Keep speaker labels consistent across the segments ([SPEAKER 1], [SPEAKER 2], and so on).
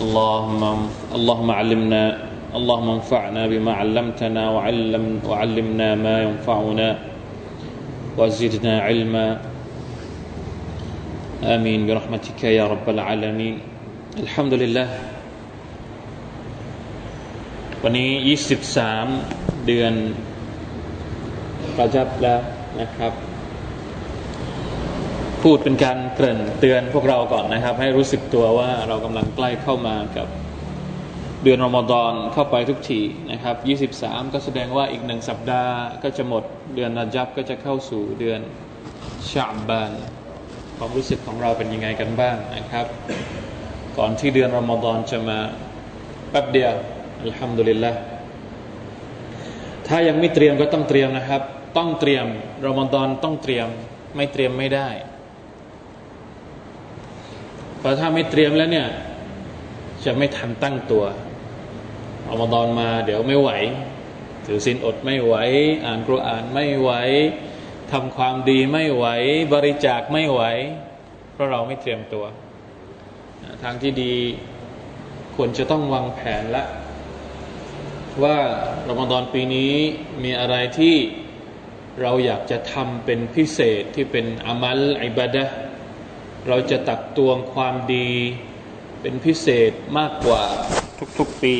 [SPEAKER 1] اللهم اللهم علمنا اللهم انفعنا بما علمتنا وعلم وعلمنا ما ينفعنا وزدنا علما آمين برحمتك يا رب العالمين الحمد لله วันนี้23 เดือนประจับแล้วนะครับ พูดเป็นการเกริ่นเตือนพวกเราก่อนนะครับ ให้รู้สึกตัวว่าเรากำลังใกล้เข้ามากับเดือนรอมฎอนเข้าไปทุกทีนะครับ 23 ก็แสดงว่าอีกหนึ่งสัปดาห์ก็จะหมดเดือนนาจับก็จะเข้าสู่เดือนชาบานความรู้สึกของเราเป็นยังไงกันบ้างนะครับ ก่อนที่เดือนรอมฎอนจะมาแป๊บเดียวอัลฮัมดุลิลละถ้ายังไม่เตรียมก็ต้องเตรียมนะครับ ต้องเตรียมรอมฎอนต้องเตรียมไม่เตรียมไม่ได้ ราะถ้าไม่เตรียมแล้วเนี่ย จะไม่ทันตั้งตัวรอมฎอนมาเดี๋ยวไม่ไหว ถือศีลอดไม่ไหว อ่านกุรอานไม่ไหวทำความดีไม่ไหว บริจาคไม่ไหว เพราะเราไม่เตรียมตัว ทางที่ดีควรจะต้องวางแผนละ ว่ารอมฎอนปีนี้มีอะไรที่เราอยากจะทำเป็นพิเศษที่เป็นอามัลอิบาดะ เราจะตักตวงความดีเป็นพิเศษมากกว่าทุกๆปี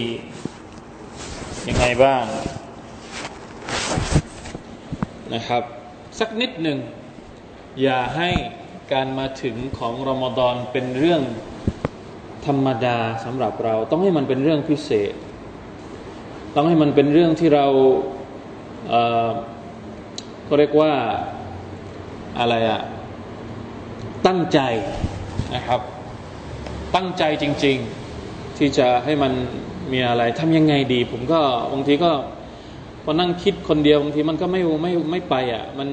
[SPEAKER 1] ยังไงบ้างนะครับ สักนิดหนึ่ง อย่าให้การมาถึงของรอมฎอนเป็นเรื่องธรรมดาสำหรับเรา ต้องให้มันเป็นเรื่องพิเศษ ต้องให้มันเป็นเรื่องที่เราเเขาเรียกว่าอะไรอะ ตั้งใจนะครับ ตั้งใจจริง ๆ ที่จะให้มันมีอะไรทำยังไงดี ผมก็บางทีก็พอนั่งคิดคนเดียวบางทีมันก็ไม่ไม่ไม่ไปอะ มัน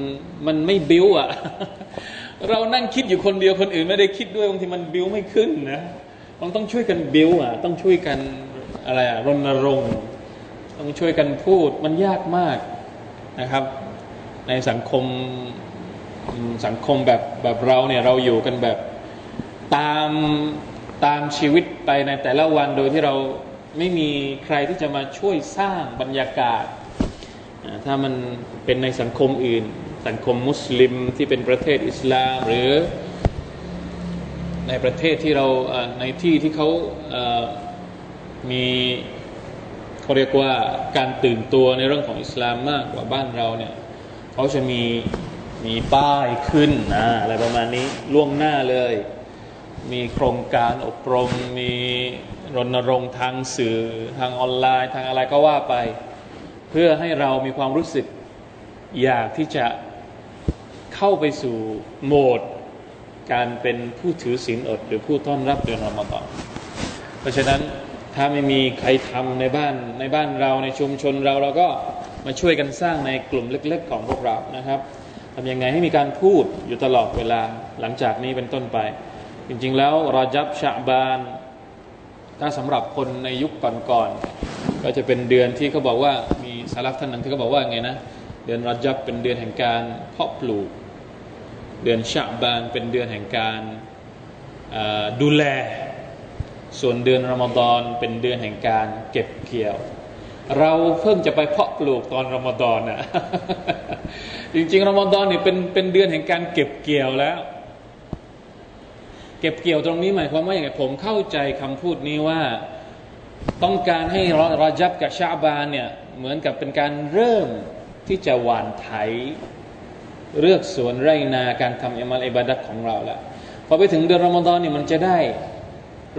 [SPEAKER 1] มันไม่บิ้วอะ เรานั่งคิดอยู่คนเดียวคนอื่นไม่ได้คิดด้วยบางทีมันบิ้วไม่ขึ้นนะต้องต้องช่วยกันบิ้วอะ ต้องช่วยกันอะไรอะรณรงค์ต้องช่วยกันพูดมันยากมากนะครับ ในสังคม สังคมแบบแบบเราเนี่ยเราอยู่กันแบบตามตามชีวิตไปในแต่ละวันโดยที่เราไม่มีใครที่จะมาช่วยสร้างบรรยากาศ ถ้ามันเป็นในสังคมอื่น สังคมมุสลิมที่เป็นประเทศอิสลาม หรือในประเทศที่เราในที่ที่เขามีเขาเรียกว่าการตื่นตัวในเรื่องของอิสลามมากกว่าบ้านเราเนี่ยเขาจะมี มีป้ายขึ้นนะอะไรประมาณนี้ล่วงหน้าเลย มีโครงการอบรม มีรณรงค์ทางสื่อทางออนไลน์ ทางอะไรก็ว่าไป เพื่อให้เรามีความรู้สึกอยากที่จะเข้าไปสู่โหมดการเป็นผู้ถือศีลอด หรือผู้ต้อนรับเดือนรอมฎอนเพราะฉะนั้นถ้าไม่มีใครทำในบ้านในบ้านเราในชุมชนเราเราก็มาช่วยกันสร้างในกลุ่มเล็ก ๆ ของพวกเรานะครับ ทำยังไงให้มีการพูดอยู่ตลอดเวลาหลังจากนี้เป็นต้นไป จริง ๆ แล้วรอจับชาบาน ถ้าสำหรับคนในยุคก่อนๆก็จะเป็นเดือนที่เขาบอกว่ามีสารักท่านหนึ่งที่เขาบอกว่าไงนะ เดือนรอจับเป็นเดือนแห่งการเพาะปลูก เดือนชาบานเป็นเดือนแห่งการดูแล ส่วนเดือนรอมฎอนเป็นเดือนแห่งการเก็บเกี่ยว เราเพิ่งจะไปเพาะปลูกตอนรอมฎอนนะ จริงๆรอมฎอนนี่เป็นเป็นเดือนแห่งการเก็บเกี่ยวแล้ว เก็บเกี่ยวตรงนี้หมายความว่าอย่างไรผมเข้าใจคำพูดนี้ว่าต้องการให้รอจับกับชาบานเนี่ยเหมือนกับเป็นการเริ่มที่จะหวานไถเลือกสวนไรนาการทำอิมัลอิบาดัตของเราล้วพอไปถึงเดือนรอมฎอนเนี่ยมันจะได้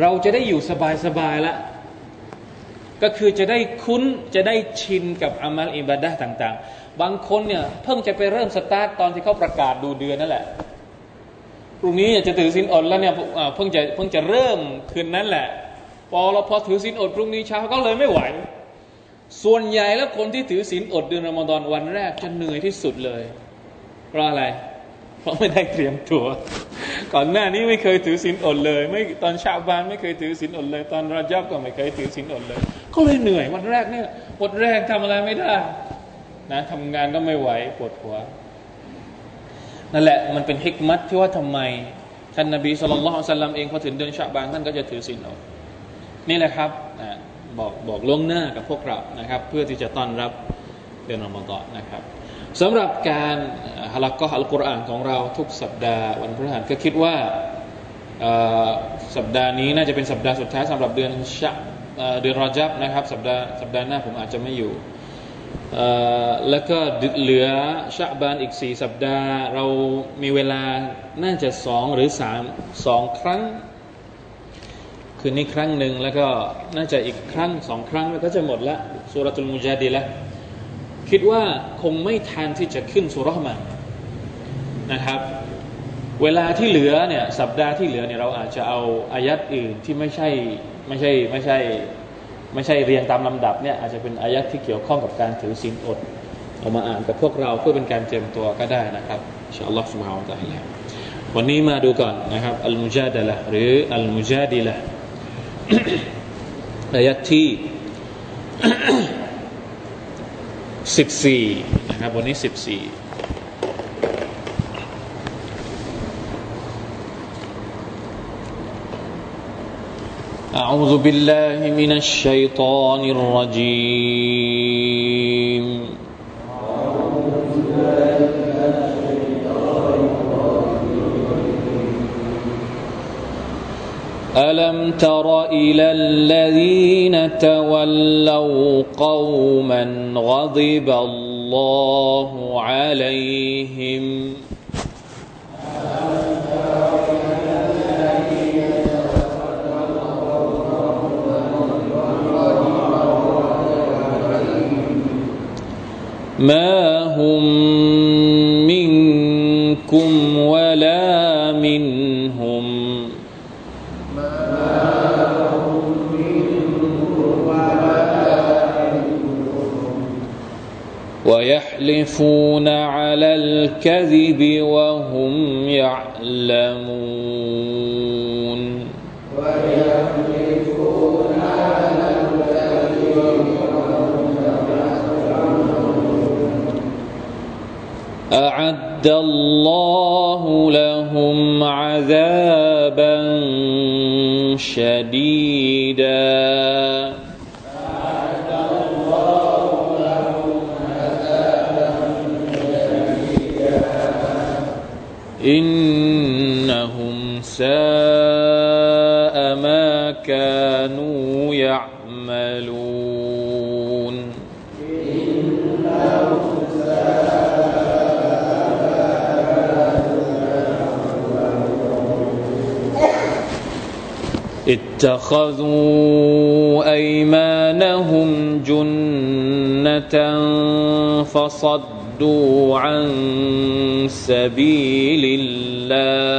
[SPEAKER 1] เราจะได้อยู่สบายๆแล้วก็คือจะได้คุ้นจะได้ชินกับอามัลอิบาดะต่าง ๆ บางคนเนี่ยเพิ่งจะไปเริ่มสตาร์ตตอนที่เขาประกาศดูเดือนนั่นแหละพรุ่งนี้จะถือสินอดแล้วเนี่ยเพิ่งจะเพิ่งจะเริ่มคืนนั้นแหละ พอเราพอถือศีลอดพรุ่งนี้เช้าก็เลยไม่ไหว ส่วนใหญ่แล้วคนที่ถือศีลอดเดือนรอมฎอนวันแรกจะเหนื่อยที่สุดเลย เพราะอะไร เพราะไม่ได้เตรียมตัว ก่อนหน้านี้ไม่เคยถือศีลอดเลย ไม่ตอนชาบานไม่เคยถือศีลอดเลย ตอนรอจับก็ไม่เคยถือศีลอดเลย ก็เลยเหนื่อยวันแรกเนี่ยวันแรกทำอะไรไม่ได้ นะทำงานก็ไม่ไหวปวดหัว นั่นแหละมันเป็นฮิกมัตที่ว่าทำไม ท่านนบีสุลต่านสัลลัมเองพอถึงเดือนชาบานท่านก็จะถือศีลอดนี่แหละครับนะบอกบอกล่วงหน้ากับพวกเรานะครับ เพื่อที่จะต้อนรับเดือนอมฎอนนะครับสำหรับการฮะลักก็อัลกุรอานของเราทุกสัปดาห์วันพฤหัสก็คิดว่าสัปดาห์นี้น่าจะเป็นสัปดาห์สุดท้ายสำหรับเดือนชะเดือนรอจับนะครับ สัปดาห์สัปดาห์หน้าผมอาจจะไม่อยู่ แล้วก็เหลือชะบานอีกสี่สัปดาห์ เรามีเวลาน่าจะสองหรือสามสองครั้ง คืนนี้ครั้งหนึ่งแล้วก็น่าจะอีกครั้งสองครั้งแล้วก็จะหมดละสุรตุลมุจาดีละคิดว่าคงไม่ทันที่จะขึ้นสุรห์มันนะครับ เวลาที่เหลือเนี่ยสัปดาห์ที่เหลือเนี่ยเราอาจจะเอาอายัดอื่นที่ไม่ใช่ไม่ใช่ไม่ใช่ ไม่ใช่เรียงตามลำดับเนี่ยอาจจะเป็นอายัดที่เกี่ยวข้องกับการถือศีลอดเอามาอ่านกับพวกเราเพื่อเป็นการเตรียมตัวก็ได้นะครับอินชาอัลลอฮฺสุบฮาวะตะฮลวันนี้มาดูก่อนนะครับอัลมุจาดะละหรืออัลมุจาดีละอายัดที่สิบสี่นะครับวันนี้สิบสี่ أعوذ بالله من الشيطان الرجيم. ألم تر إلى الذين تولوا قوما غضب الله عليهم؟ ما هم منكم ولا منهم ويحلفون على الكذب وهم يعلمون أعد الله لهم عذابا شديدا. إنهم اتخذوا أيمانهم جنة فصدوا عن سبيل الله.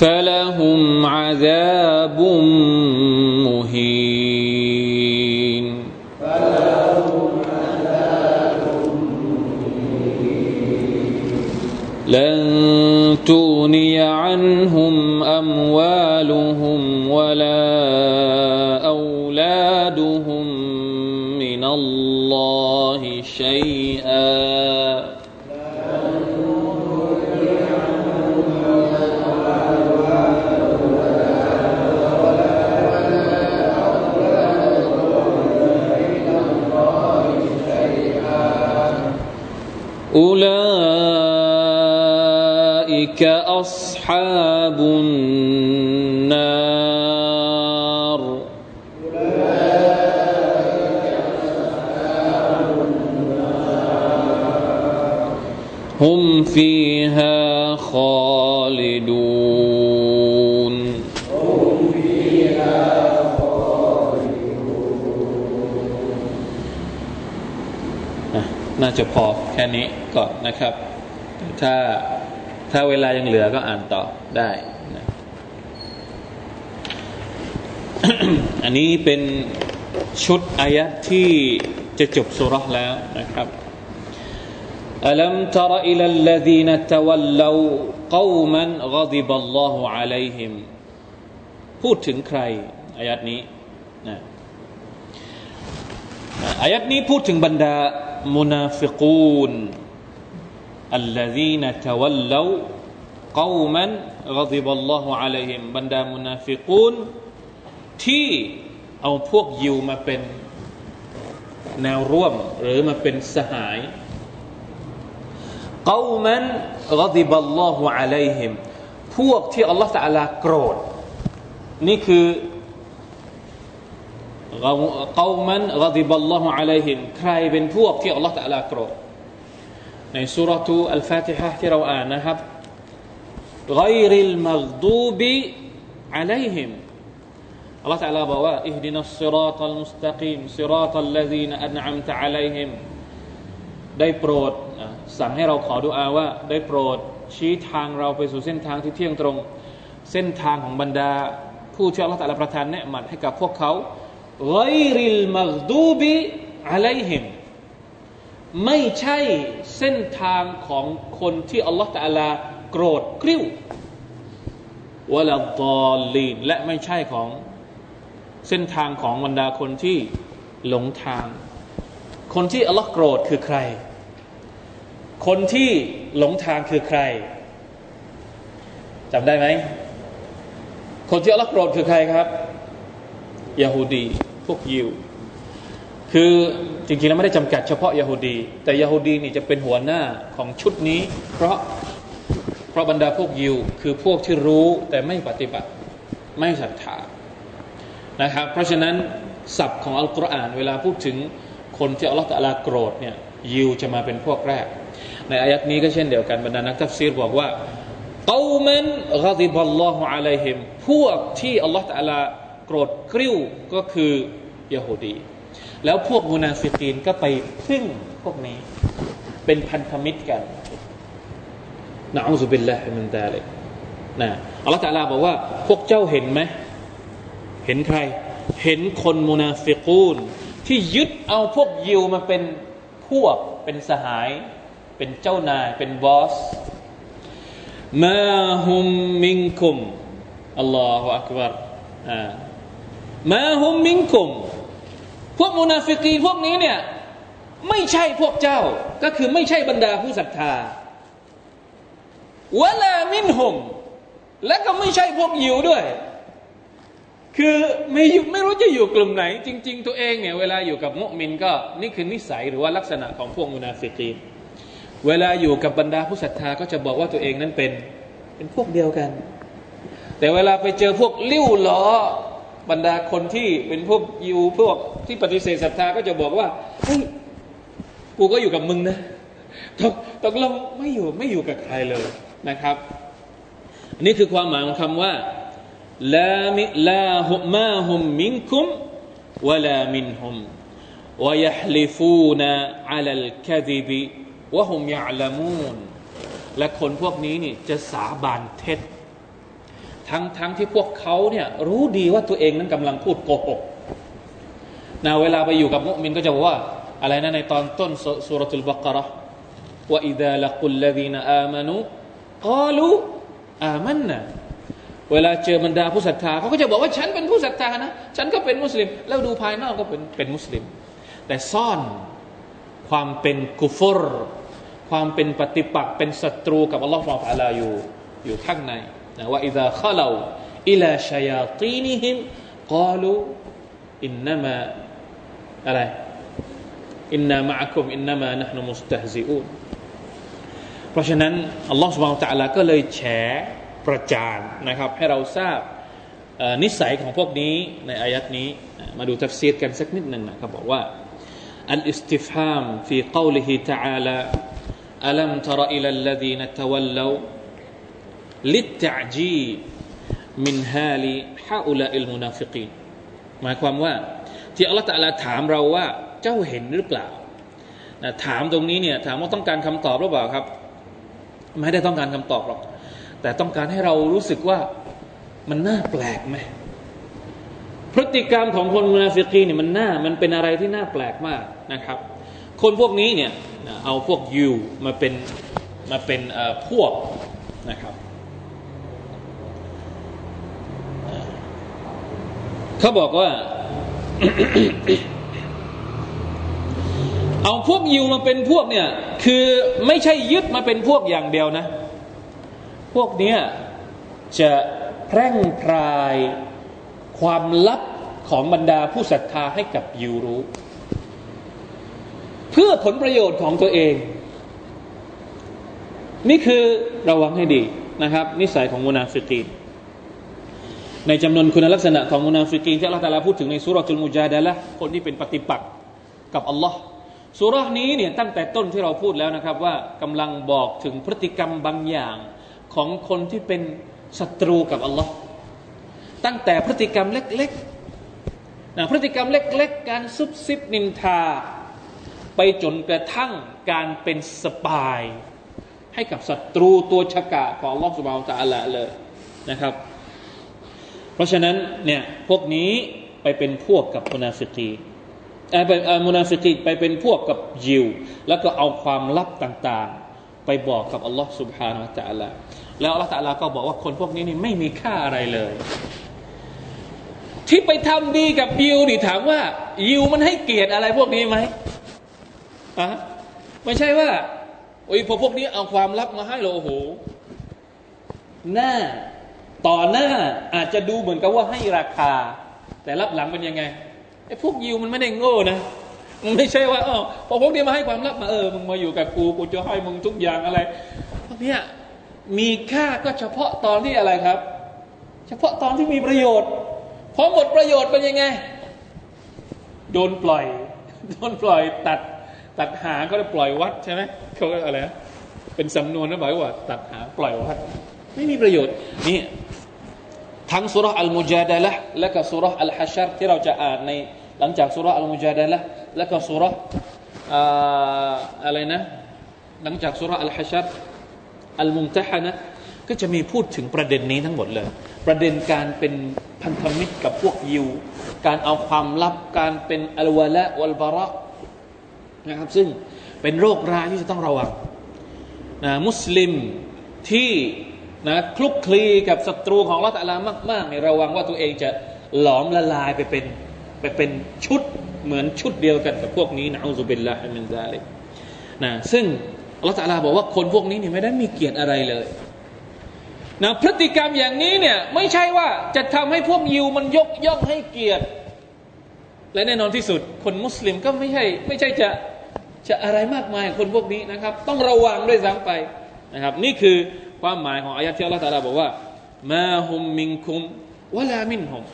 [SPEAKER 1] فلهم عذاب مهين لن تغني عنهم أموالهم أصحاب النار هم فيها خالدون هم فيها خالدون น่าจะพอแค่นี้ก่อนนะครับ ถ้า ถ้าเวลายังเหลือก็อ่านต่อได้นะอันนี้เป็นชุดอายะที่จะจบสุรษแล้วนะครับอัลัมตรอิลลดีนตวัลลวกวมันกดิบัลลอฮุอะลัยฮิมพูดถึงใครอายัดนี้นะอายะฮฺนี้พูดถึงบรรดามุนาฟิกูน อัลลาฮีนะทวัลลาวกอมันกฎิบัลลอฮุอะลัยฮิมบรรดามุนาฟิกูที่เอาแนวร่วม หรือมาเป็นสหายกอมันกฎิบัลลอฮุอะลัยฮิมพวกที่อัลลอฮฺตะลาโกรธ นี่คือกอมันกฎิบัลลอฮุอะลัยฮิมใครเป็นพวกที่อัลลอฮฺตะลาโกรธ ในสุรทูอัลฟาติฮะที่เราอ่านนะครับ غير المغضوب عليهم อัลลอฮฺ تعالى บอกว่าอิฮดินัสซิรอตัลมุสตะกีมซิรอตัลลซีนอันอัมตะอะลัยฮิมได้โปรดสั่งให้เราขอดุอาว่า ได้โปรดชี้ทางเราไปสู่เส้นทางที่เที่ยงตรง เส้นทางของบรรดา ผู้ที่อัลลอฮฺประทานเนืมัดให้กับพวกเขาไกริลมักดูบิอะลัยฮิม ไม่ใช่เส้นทางของคนที่อัลลอฮฺตะลาโกรธกริ้ววะลาดอลลีนและไม่ใช่ของเส้นทางของบรรดาคนที่หลงทาง คนที่อัลลอฮ์โกรธคือใคร คนที่หลงทางคือใครจำได้ไหม คนที่อัลลอฮ์โกรธคือใครครับยาฮูดี พวกยิว คือจริงๆแล้วไม่ได้จำกัดเฉพาะยาฮูดีแต่ยาฮูดีนี่จะเป็นหัวหน้าของชุดนี้ เพราะเพราะบรรดาพวกยิว คือพวกที่รู้แต่ไม่ปฏิบัติไม่ศรัทธานะครับเพราะฉะนั้นศัพท์ของอัลกุรอานเวลาพูดถึงคนที่อัลลอฮฺตะลาโกรธเนี่ยยิวจะมาเป็นพวกแรก ในอายัดนี้ก็เช่นเดียวกันบรรดานักตัฟซีรบอกว่าقوما غضب الله عليهمพวกที่อัลลอฮฺตะลาโกรธกริ้วก็คือยาฮูดี แล้วพวกมุนาฟิกีนก็ไปพึ่งพวกนี้ เป็นพันธมิตรกันنعوذ بالله من ذلكนะอัลลอฮฺตะลาบอกว่า พวกเจ้าเห็นไหม เห็นใคร เห็นคนมุนาฟิกูนที่ยึดเอาพวกยิวมาเป็นพวกเป็นสหาย เป็นเจ้านาย เป็นบอสما هم منكم الله أكبر ما هم منكم พวกมุนาฟิกีนพวกนี้เนี่ยไม่ใช่พวกเจ้าก็คือไม่ใช่บรรดาผู้ศรัทธาولا منهمและก็ไม่ใช่พวกยิวด้วย คือไม่ไม่รู้จะอยู่กลุ่มไหน จริง ๆ ตัวเองเนี่ยเวลาอยู่กับมุมินก็นี่คือนิสัยหรือว่าลักษณะของพวกมุนาฟิกีเวลาอยู่กับบรรดาผู้ศรัทธาก็จะบอกว่าตัวเองนั้นเป็น เป็นพวกเดียวกัน แต่เวลาไปเจอพวกลิ้วล้อ บรรดาคนที่เป็นพวกยูพวกที่ปฏิเสธศรัทธาก็จะบอกว่าเฮ้ยกูก็อยู่กับมึงนะตกตกลงไม่อยู่ไม่อยู่กับใครเลยนะครับอันนี้คือความหมายของคำว่าลามิลาฮุมาฮุมมินคุมวะลามินฮุม ويحلفون على الكذب وهم يعلمون และคนพวกนี้นี่จะสาบานเท็จ ทั้งทั้งที่พวกเขาเนี่ยรู้ดีว่าตัวเองนั้นกำลังพูดโกหกนะเวลาไปอยู่กับมุมินก็จะบอกว่าอะไรนะในตอนต้นสุรทูลบักระว่าอิดะลักุลลดีนอามานุกาลูอามันนะเวลาเจอบรรดาผู้ศรัทธาเขาก็จะบอกว่าฉันเป็นผู้ศรัทธานะ ฉันก็เป็นมุสลิม แล้วดูภายนอกก็เป็นเป็นมุสลิม แต่ซ่อนความเป็นกุฟร ความเป็นปฏิปักษ์เป็นศัตรูกับอัลลอฮฺฟาลาอยู่อยู่ข้างใน นะว่าอิดะข้าเราอิลาชายาตีนิฮิมกาลูอินนามาอะไรอินนามะคุมอินนามานะฮนุมุสตฮซิอูนเพราะฉะนั้นอัลลอฮฺสุบานตะลาก็เลยแฉประจานนะครับให้เราทราบนิสัยของพวกนี้ในอายัดนี้มาดูทัฟซีรกันสักนิดหนึ่งนะครับบอกว่า الاستفهام في قوله تعالى ألم تر إلى الذين تولوا للتعجيب من حال هؤلاء المنافقينหมายความว่า ที่อัลลอฮฺตะลาถามเราว่าเจ้าเห็นหรือเปล่าถามตรงนี้เนี่ยถามว่าต้องการคำตอบหรือเปล่าครับ ไม่ได้ต้องการคำตอบหรอก แต่ต้องการให้เรารู้สึกว่ามันน่าแปลกไหมพฤติกรรมของคนมุนาฟิกีนเนี่ยมันน่ามันเป็นอะไรที่น่าแปลกมากนะครับ คนพวกนี้เนี่ยเอาพวกยูมาเป็นมาเป็นพวกนะครับ เขาบอกว่า เอาพวกยูมาเป็นพวกเนี่ย คือไม่ใช่ยึดมาเป็นพวกอย่างเดียวนะ พวกเนี้ยจะแพร่งพรายความลับของบรรดาผู้ศรัทธาให้กับยูรู้ เพื่อผลประโยชน์ของตัวเอง นี่คือระวังให้ดีนะครับ นิสัยของมุนาฟิกีน ในจำนวนคุณลักษณะของมุนาฟิกีนที่อัลลอฮฺพูดถึงในسورة المجادلةคนที่เป็นปฏิปักษ์กับอัลลอฮ์สุรานี้เนี่ยตั้งแต่ต้นที่เราพูดแล้วนะครับว่ากำลังบอกถึงพฤติกรรมบางอย่างของคนที่เป็นศัตรูกับอัลลอฮ์ตั้งแต่พฤติกรรมเล็กๆนะพฤติกรรมเล็ก ๆ การซุบซิบนินทา ไปจนกระทั่งการเป็นสปาย ให้กับศัตรูตัวฉกะของอัลลอฮ์สุบานตะอัลละเลยนะครับ เพราะฉะนั้นเนี่ยพวกนี้ไปเป็นพวกกับมุนาฟิกีไปมุนาฟิกีไปเป็นพวกกับยิว แล้วก็เอาความลับต่างๆ ไปบอกกับอัลลอฮ์ سبحانه และ تعالى แล้วอัลลอฮ์ตะลาก็บอกว่าคนพวกนี้นี่ไม่มีค่าอะไรเลย ที่ไปทำดีกับยิวนี่ถามว่ายิวมันให้เกียรติอะไรพวกนี้ไหมอะไม่ใช่ว่าโอ้ยพอพวกนี้เอาความลับมาให้เราโอ้โหหน้า ต่อหน้าอาจจะดูเหมือนกับว่าให้ราคา แต่รับหลังเป็นยังไงไอ้พวกยิวมันไม่ได้โง่นะมันไม่ใช่ว่าอ๋อพอพวกนี้มาให้ความลับมาเออมึงมาอยู่กับกูกูจะให้มึงทุกอย่างอะไรพวกเนี้ยมีค่าก็เฉพาะตอนที่อะไรครับ เฉพาะตอนที่มีประโยชน์พอหมดประโยชน์เป็นยังไง โดนปล่อย โดนปล่อยตัด ตัดหาก็ได้ปล่อยวัดใช่ไหมเขาก็อะไรเป็นสำนวนนะบอกว่า ตัดหาปล่อยวัด ไม่มีประโยชน์นี่ ทั้งสุรอัลมุจาดะละและก็สุรอัลฮัชชัรที่เราจะอ่านในหลังจากสุรอัลมุจาดะละและก็สุรอะไรนะหลังจากสุรอัลฮัชชัรอัลมุมตะฮนะก็จะมีพูดถึงประเด็นนี้ทั้งหมดเลย ประเด็นการเป็นพันธมิตรกับพวกยิว การเอาความลับการเป็นอัลวะละวัลบาระนะครับซึ่งเป็นโรคร้ายที่จะต้องระวังนะมุสลิมที่ นะคลุกคลีกับศัตรูของละตะลามากๆเนี่ยระวังว่าตัวเองจะหลอมละลายไปเป็นไปเป็นชุดเหมือนชุดเดียวกันกับพวกนี้นะอัลลอฮฺบิลลาฮิมินซาลิกนะซึ่งลอตะลาบอกว่าคนพวกนี้เนี่ยไม่ได้มีเกียรติอะไรเลยนะพฤติกรรมอย่างนี้เนี่ยไม่ใช่ว่าจะทำให้พวกยิวมันยกย่องให้เกียรติ และแน่นอนที่สุด คนมุสลิมก็ไม่ใช่ไม่ใช่จะจะอะไรมากมายคนพวกนี้นะครับ ต้องระวังด้วยซ้ำไปนะครับ นี่คือ ความหมายของอายะที่อัลลอฮฺตาลาบอกว่ามาฮุมมิงคุมวะลามินฮุม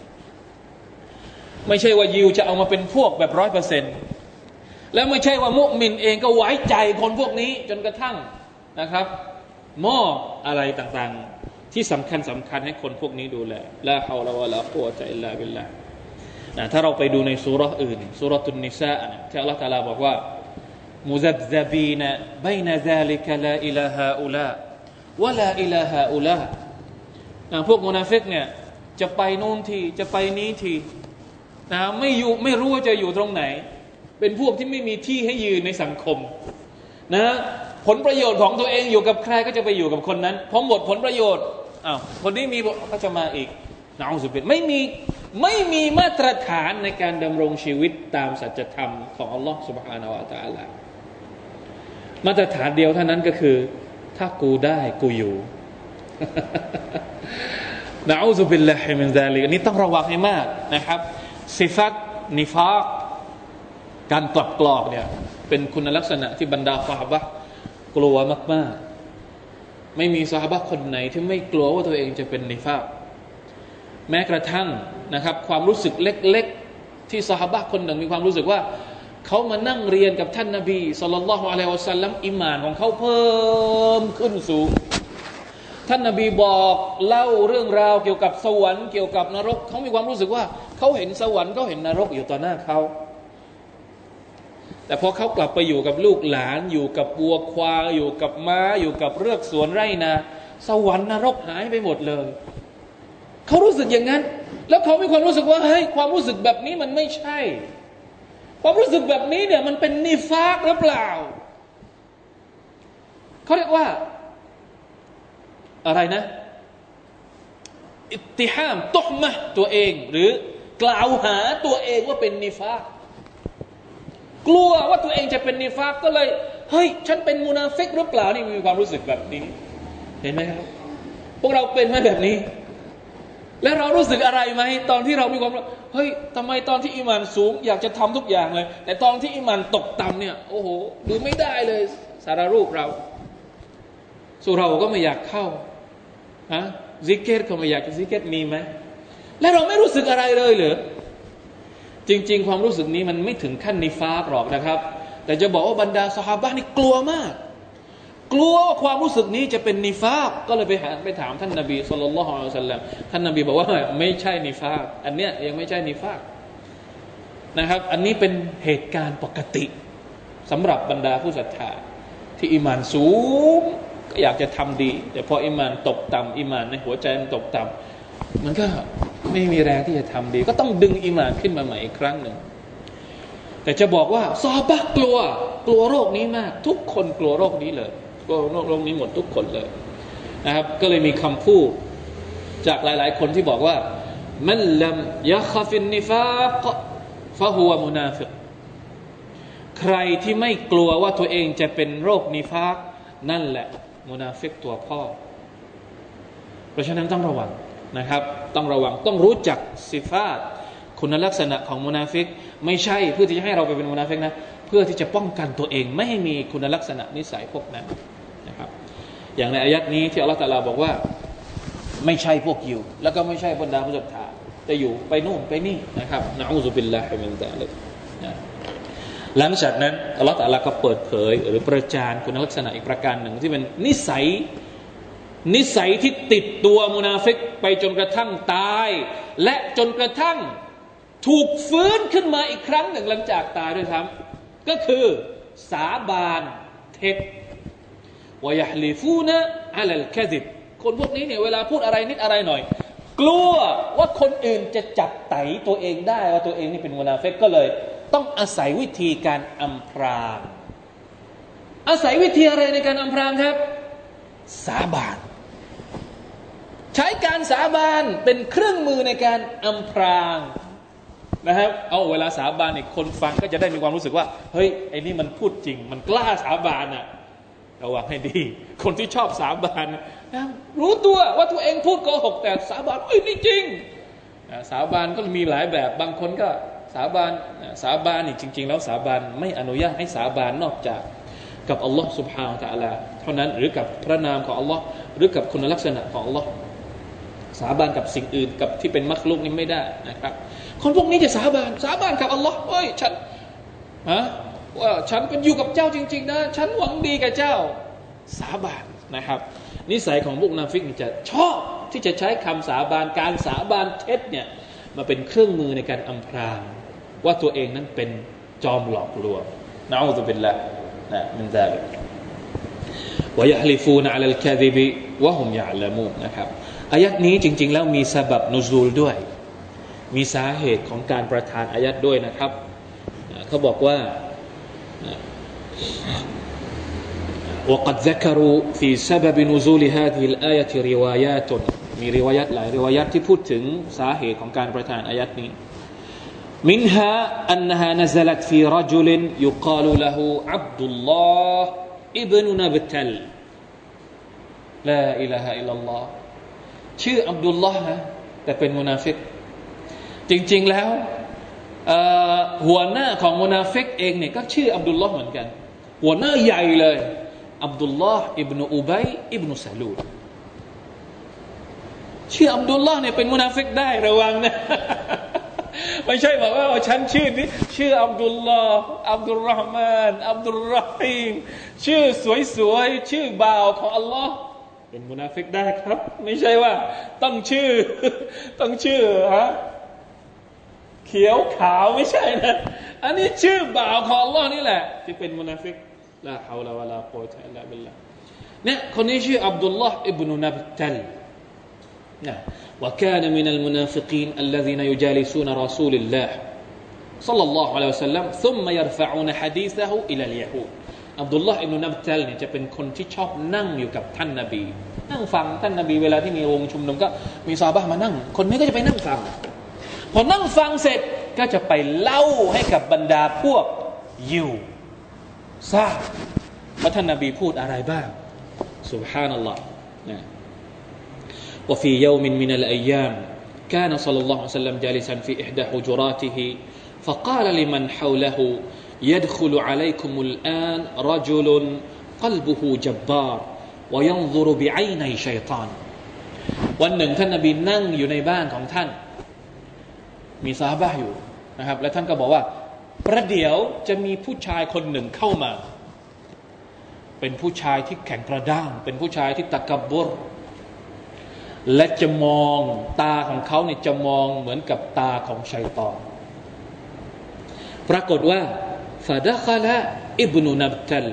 [SPEAKER 1] ไม่ใช่ว่ายิวจะเอามาเป็นพวกแบบร้อยเปอร์เซ็นต์แล้วไม่ใช่ว่ามุมินเองก็ไว้ใจคนพวกนี้จนกระทั่งนะครับมอบอะไรต่างๆ ที่สำคัญสำคัญให้คนพวกนี้ดูแลلا حول ولا قوة إلا باللهนะถ้าเราไปดูในสูเราะฮฺอื่นسورة النساءที่อัลลอฮฺตาลาบอกว่ามุซับซาบีนบนซาลิกลาอิลาฮาอุลา วะลาอิลาฮาอุลาพวกมุนาฟิกเนี่ยจะไปโน่นทีจะไปนี้ทีนะไม่อยู่ไม่รู้ว่าจะอยู่ตรงไหน เป็นพวกที่ไม่มีที่ให้ยืนในสังคมนะผลประโยชน์ของตัวเองอยู่กับใครก็จะไปอยู่กับคนนั้นพอหมดผลประโยชน์อ้าวคนนี้มีก็จะมาอีกนะอุสุบิไม่มีไม่มีมาตรฐานในการดำรงชีวิตตามสัจธรรมของอัลลอฮฺ سبحانه และ تعالى มาตรฐานเดียวเท่านั้นก็คือ ถ้ากูได้กูอยู่นะอูซุบิลลาฮิมินซาลิกนี่ต้องระวังให้มากนะครับสิฟัตนิฟากการกลับกรอกเนี่ย เป็นคุณลักษณะที่บรรดาสาบะกลัวมาก ๆ ไม่มีสาบะคนไหนที่ไม่กลัวว่าตัวเองจะเป็นนิฟากแม้กระทั่งนะครับ ความรู้สึกเล็ก ๆ ที่สาบะคนหนึ่งมีความรู้สึกว่า เขามานั่งเรียนกับท่านนาบีสุลต่านละฮ์อะลัยวะสัลลัมอิมานของเขาเพิ่มขึ้นสูง ท่านนาบีบอกเล่าเรื่องราวเกี่ยวกับสวรรค์เกี่ยวกับนรก เขามีความรู้สึกว่าเขาเห็นสวรรค์เขาเห็นนรกอยู่ต่อหน้าเขาแต่พอเขากลับไปอยู่กับลูกหลานอยู่กับวัวควายอยู่กับม้า อยู่กับเรือกสวนไร่นา สวรรค์นรกหายไปหมดเลย เขารู้สึกอย่างนั้น แล้วเขามีความรู้สึกว่าเฮ้ยความรู้สึกแบบนี้มันไม่ใช่ ความรู้สึกแบบนี้เนี่ยมันเป็นนิฟากหรือเปล่า เขาเรียกว่า อะไรนะ اتهام تهمةตัวเอง หรือกล่าวหาตัวเองว่าเป็นนิฟากกลัวว่าตัวเองจะเป็นนิฟากก็เลย เฮ้ย ฉันเป็นมูนาฟิกหรือเปล่านี่มีความรู้สึกแบบนี้ เห็นไหมครับ พวกเราเป็นไหมแบบนี้ แล้วเรารู้สึกอะไรไหมตอนที่เรามีความเฮ้ยทำไมตอนที่อิมานสูง อยากจะทำทุกอย่างเลย แต่ตอนที่อิมานตกต่ำเนี่ยโอ้โหดูไม่ได้เลยสารรูปเรา สุเหร่าก็ไม่อยากเข้าฮะซิกเกตก็ไม่อยากจะซิกเกตมีไหมแล้วเราไม่รู้สึกอะไรเลยเหรอจริง ๆ ความรู้สึกนี้มันไม่ถึงขั้นนิฟากหรอกนะครับ แต่จะบอกว่าบรรดาสหายนี่กลัวมาก กลัวว่าความรู้สึกนี้จะเป็นนิฟากก็เลยไปหาไปถามท่านนาบีصلى الله عليه وسلمท่านนาบีบอกว่าไม่ใช่นิฟากอันเนี้ยยังไม่ใช่นิฟากนะครับ อันนี้เป็นเหตุการณ์ปกติสำหรับบรรดาผู้ศรัทธาที่อิมานสูงก็อยากจะทำดี แต่พออิมานตกต่ำอิมานในหัวใจมันตกต่ำมันก็ไม่มีแรงที่จะทำดี ก็ต้องดึงอิมานขึ้นมาใหม่อีกครั้งหนึ่งแต่จะบอกว่าซาบะกลัว กลัวโรคนี้มาก ทุกคนกลัวโรคนี้เลย กลัวโรคนี้หมดทุกคนเลยนะครับ ก็เลยมีคำพูดจากหลาย ๆ คนที่บอกว่าمن لم يخف النفاق فهو منافقใครที่ไม่กลัวว่าตัวเองจะเป็นโรคนิฟากนั่นแหละมุนาฟิกตัวพ่อ เพราะฉะนั้นต้องระวังนะครับ ต้องระวังต้องรู้จักصفاتคุณลักษณะของมุนาฟิก ไม่ใช่เพื่อที่จะให้เราไปเป็นมุนาฟิกนะ เพื่อที่จะป้องกันตัวเอง ไม่ให้มีคุณลักษณะนิสัยพวกนั้น นะครับ อย่างในอายัดนี้ที่อัลลอฮฺตาลาบอกว่า ไม่ใช่พวกยิวแล้วก็ไม่ใช่บรรดาผู้ศรัทธาจะอยู่ไปนู่นไปนี่นะครับنعوذ بالله من ذلكนะหลังจากนั้นอัลลอฮฺตาลาก็เปิดเผย หรือประจานคุณลักษณะอีกประการหนึ่งที่เป็นนิสัยนิสัยที่ติดตัวมุนาฟิกไปจนกระทั่งตาย และจนกระทั่งถูกฟื้นขึ้นมาอีกครั้งหนึ่งหลังจากตายด้วยครับ ก็คือสาบานเท็จ วายฮลีฟูนะอัลลแคดิบคนพวกนี้เนี่ยเวลาพูดอะไรนิดอะไรหน่อย กลัวว่าคนอื่นจะจับไตตัวเองได้ว่าตัวเองนี่เป็นมุนาเฟกก็เลย ต้องอาศัยวิธีการอำพรางอาศัยวิธีอะไรในการอำพรางครับ สาบานใช้การสาบานเป็นเครื่องมือในการอำพรางนะครับ เอาเวลาสาบานอีกคนฟังก็จะได้มีความรู้สึกว่า เฮ้ยไอ้นี่มันพูดจริง มันกล้าสาบานอะ ระวังให้ดี คนที่ชอบสาบานรู้ตัวว่าตัวเองพูดโกหกแต่สาบานเอ้ยนี่จริงสาบานก็มีหลายแบบบางคนก็สาบานสาบานนี่จริง ๆ แล้วสาบานไม่อนุญาตให้สาบานนอกจากกับอัลลอฮ์สุบฮาวตะอัลาเท่านั้นหรือกับพระนามของอัลลอฮ์หรือกับคุณลักษณะของอัลลอฮ์สาบานกับสิ่งอื่นกับที่เป็นมักลุกนี้ไม่ได้นะครับ คนพวกนี้จะสาบานสาบานกับอัลลอฮ์เอ้ยฉันฮะ ว่าฉันเป็นอยู่กับเจ้าจริง ๆ นะ ฉันหวังดีกับเจ้าสาบานนะครับ นิสัยของพวกนาฟิกจะชอบที่จะใช้คำสาบานการสาบานเท็จเนี่ยมาเป็นเครื่องมือในการอำพรางว่าตัวเองนั้นเป็นจอมหลอกลวงนะอูซุบิลละนะมินซาลิกวายฮลิฟูนอัลลคาดิบิวะฮุมยาลามูนะครับอายัดนี้จริง ๆ แล้วมีสาบับนูซูลด้วย มีสาเหตุของการประทานอายัดด้วยนะครับ เขาบอกว่า وقد ذكروا في سبب نزول هذه الآية روايات มีริวายัตหลายริวายัตที่พูดถึงสาเหตุของการประทานอายัดนี้ منها أنها نزلت في رجل يقال له عبد الله ابن نبتل لا إله إلا الله ชื่ออับดุลลอฮ์นะแต่เป็นมุนาฟิก จริง ๆแล้ว หัวหน้าของมุนาฟิกเองเนี่ยก็ชื่ออับดุลลอฮ์เหมือนกัน หัวหน้าใหญ่เลยอับดุลลอฮ์อิบนุอุบัยอิบนุซาลูลชื่ออับดุลลอฮ์เนี่ยเป็นมุนาฟิกได้ระวังนะไม่ใช่บอกว่าฉันชื่อนี้ชื่ออับดุลลอฮ์อับดุลรห์มานอับดุลรหีมชื่อสวยๆชื่อบ่าวของอัลลอฮ์เป็นมุนาฟิกได้ครับ ไม่ใช่ว่าต้องชื่อต้องชื่อฮะ ขียวขาวไม่ใช่นะอันนี้ชื่อบ่าวของอัลลอฮ์นี่แหละ ที่เป็นมุนาฟิกลาฮาวลาวะลาโคตะลาบิลลาเนี่ยคนนี้ชื่ออับดุลลอฮ์อิบนุนับตัลนะ وكان من المنافقين الذين يجالسون رسول الله صلى الله عليه وسلم ثم يرفعون حديثه إلى اليهود อับดุลลอฮ์อิบนุนับตัลเนี่ยจะเป็นคนที่ชอบนั่งอยู่กับท่านนาบี นั่งฟังท่านนาบีเวลาที่มีวงชุมนุมก็มีซาบะมานั่ง คนนี้ก็จะไปนั่งฟัง พอนั่งฟังเสร็จก็จะไปเล่าให้กับบรรดาพวกยิวทราบว่าท่านนาบีพูดอะไรบ้าง سبحان الله وفي يوم من الأيام كان صلى الله عليه وسلم جالسا في إحدى حجراته فقال لمن حوله يدخل عليكم الآن رجل قلبه جبار وينظر بعيني شيطان วันหนึ่งท่านนบีนั่งอยู่ในบ้านของท่าน มีซาบะอยู่นะครับ และท่านก็บอกว่า ประเดี๋ยวจะมีผู้ชายคนหนึ่งเข้ามา เป็นผู้ชายที่แข็งกระด้าง เป็นผู้ชายที่ตะกบบุรและจะมองตาของเขาเนี่ยจะมองเหมือนกับตาของชัยตอนปรากฏว่าฟาดะคละอิบนุนับตัล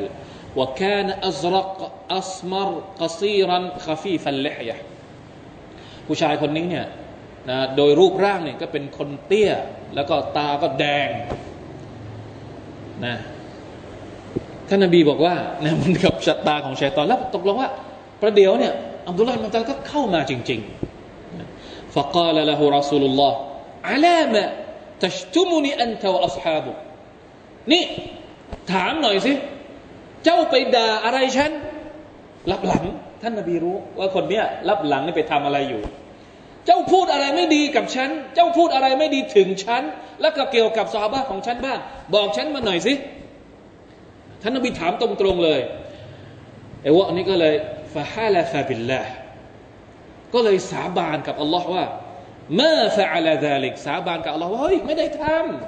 [SPEAKER 1] وكان أزرق أسمر قصيرا خفيف اللحية ผู้ชายคนนี้เนี่ย นะโดยรูปร่างเนี่ยก็เป็นคนเตี้ย แล้วก็ตาก็แดงนะท่านนบีบอกว่านะมันกับชะตาของชัยตอนแล้วตกลงว่า ประเดี๋ยวเนี่ยอับดุลลาห์อิบนุตัลก็เข้ามาจริงๆ فقال له رسول الله على ما تشتمني أنت وأصحابك นี่ถามหน่อยสิ เจ้าไปด่าอะไรฉันรับหลัง ท่านนบีรู้ ว่าคนเนี้ยรับหลังนี่ไปทำอะไรอยู่ เจ้าพูดอะไรไม่ดีกับฉัน เจ้าพูดอะไรไม่ดีถึงฉัน แล้วก็เกี่ยวกับซาบะของฉันบ้าง บอกฉันมาหน่อยสิ ท่านนบีถามตรงๆเลยไอ้วะนี้ก็เลยฟะฮาลาฟะบิลลาก็เลยสาบานกับอัลลอฮ์ว่ามาฟะอัลาซาลิกสาบานกับอัลลอฮ์ว่าเฮ้ยไม่ได้ท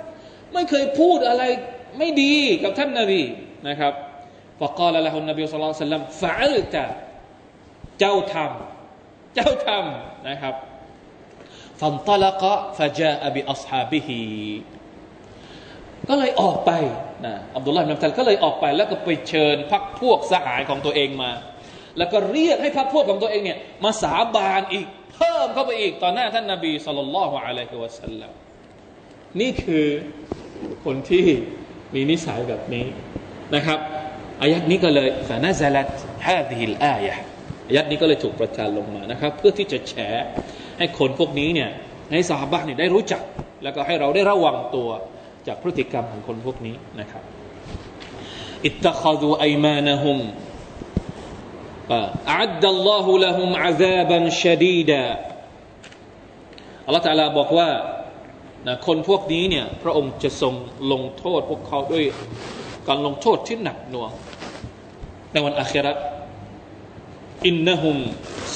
[SPEAKER 1] ำไม่เคยพูดอะไรไม่ดีกับท่านนบีนะครับฟะกาลละฮุนนบีสุลต่านสัลลัมฟะอัลตะเจ้าทำเจ้าทำนะครับ ฟันตละกะฟะจาบิอัศฮาบิฮีก็เลยออกไปนะอับดุลลาห์อิบนุตัลก็เลยออกไป แล้วก็ไปเชิญพักพวกสหายของตัวเองมา แล้วก็เรียกให้พักพวกของตัวเองเนี่ยมาสาบานอีก เพิ่มเข้าไปอีกต่อหน้าท่านนาบีสุลต่านละฮ์อะลัยฮิวะสัลลัมนี่คือคนที่มีนิสัยแบบนี้นะครับอายัดนี้ก็เลยฟานาซาลัตฮาดิฮิลอายะอายัดนี้ก็เลยถูกประทานลงมานะครับ เพื่อที่จะแฉ ให้คนพวกนี้เนี่ยในสาบะเนี่ยได้รู้จัก แล้วก็ให้เราได้ระวังตัวจากพฤติกรรมของคนพวกนี้นะครับอิตตะคดูไอมานะฮุมอัดดัลลอฮุละฮุมอาซาบันชดีดาอัลลอฮฺตาลาบอกว่านะคนพวกนี้เนี่ยพระองค์จะทรงลงโทษพวกเขาด้วยการลงโทษที่หนักหน่วง ในวันอาคราอินนะฮุม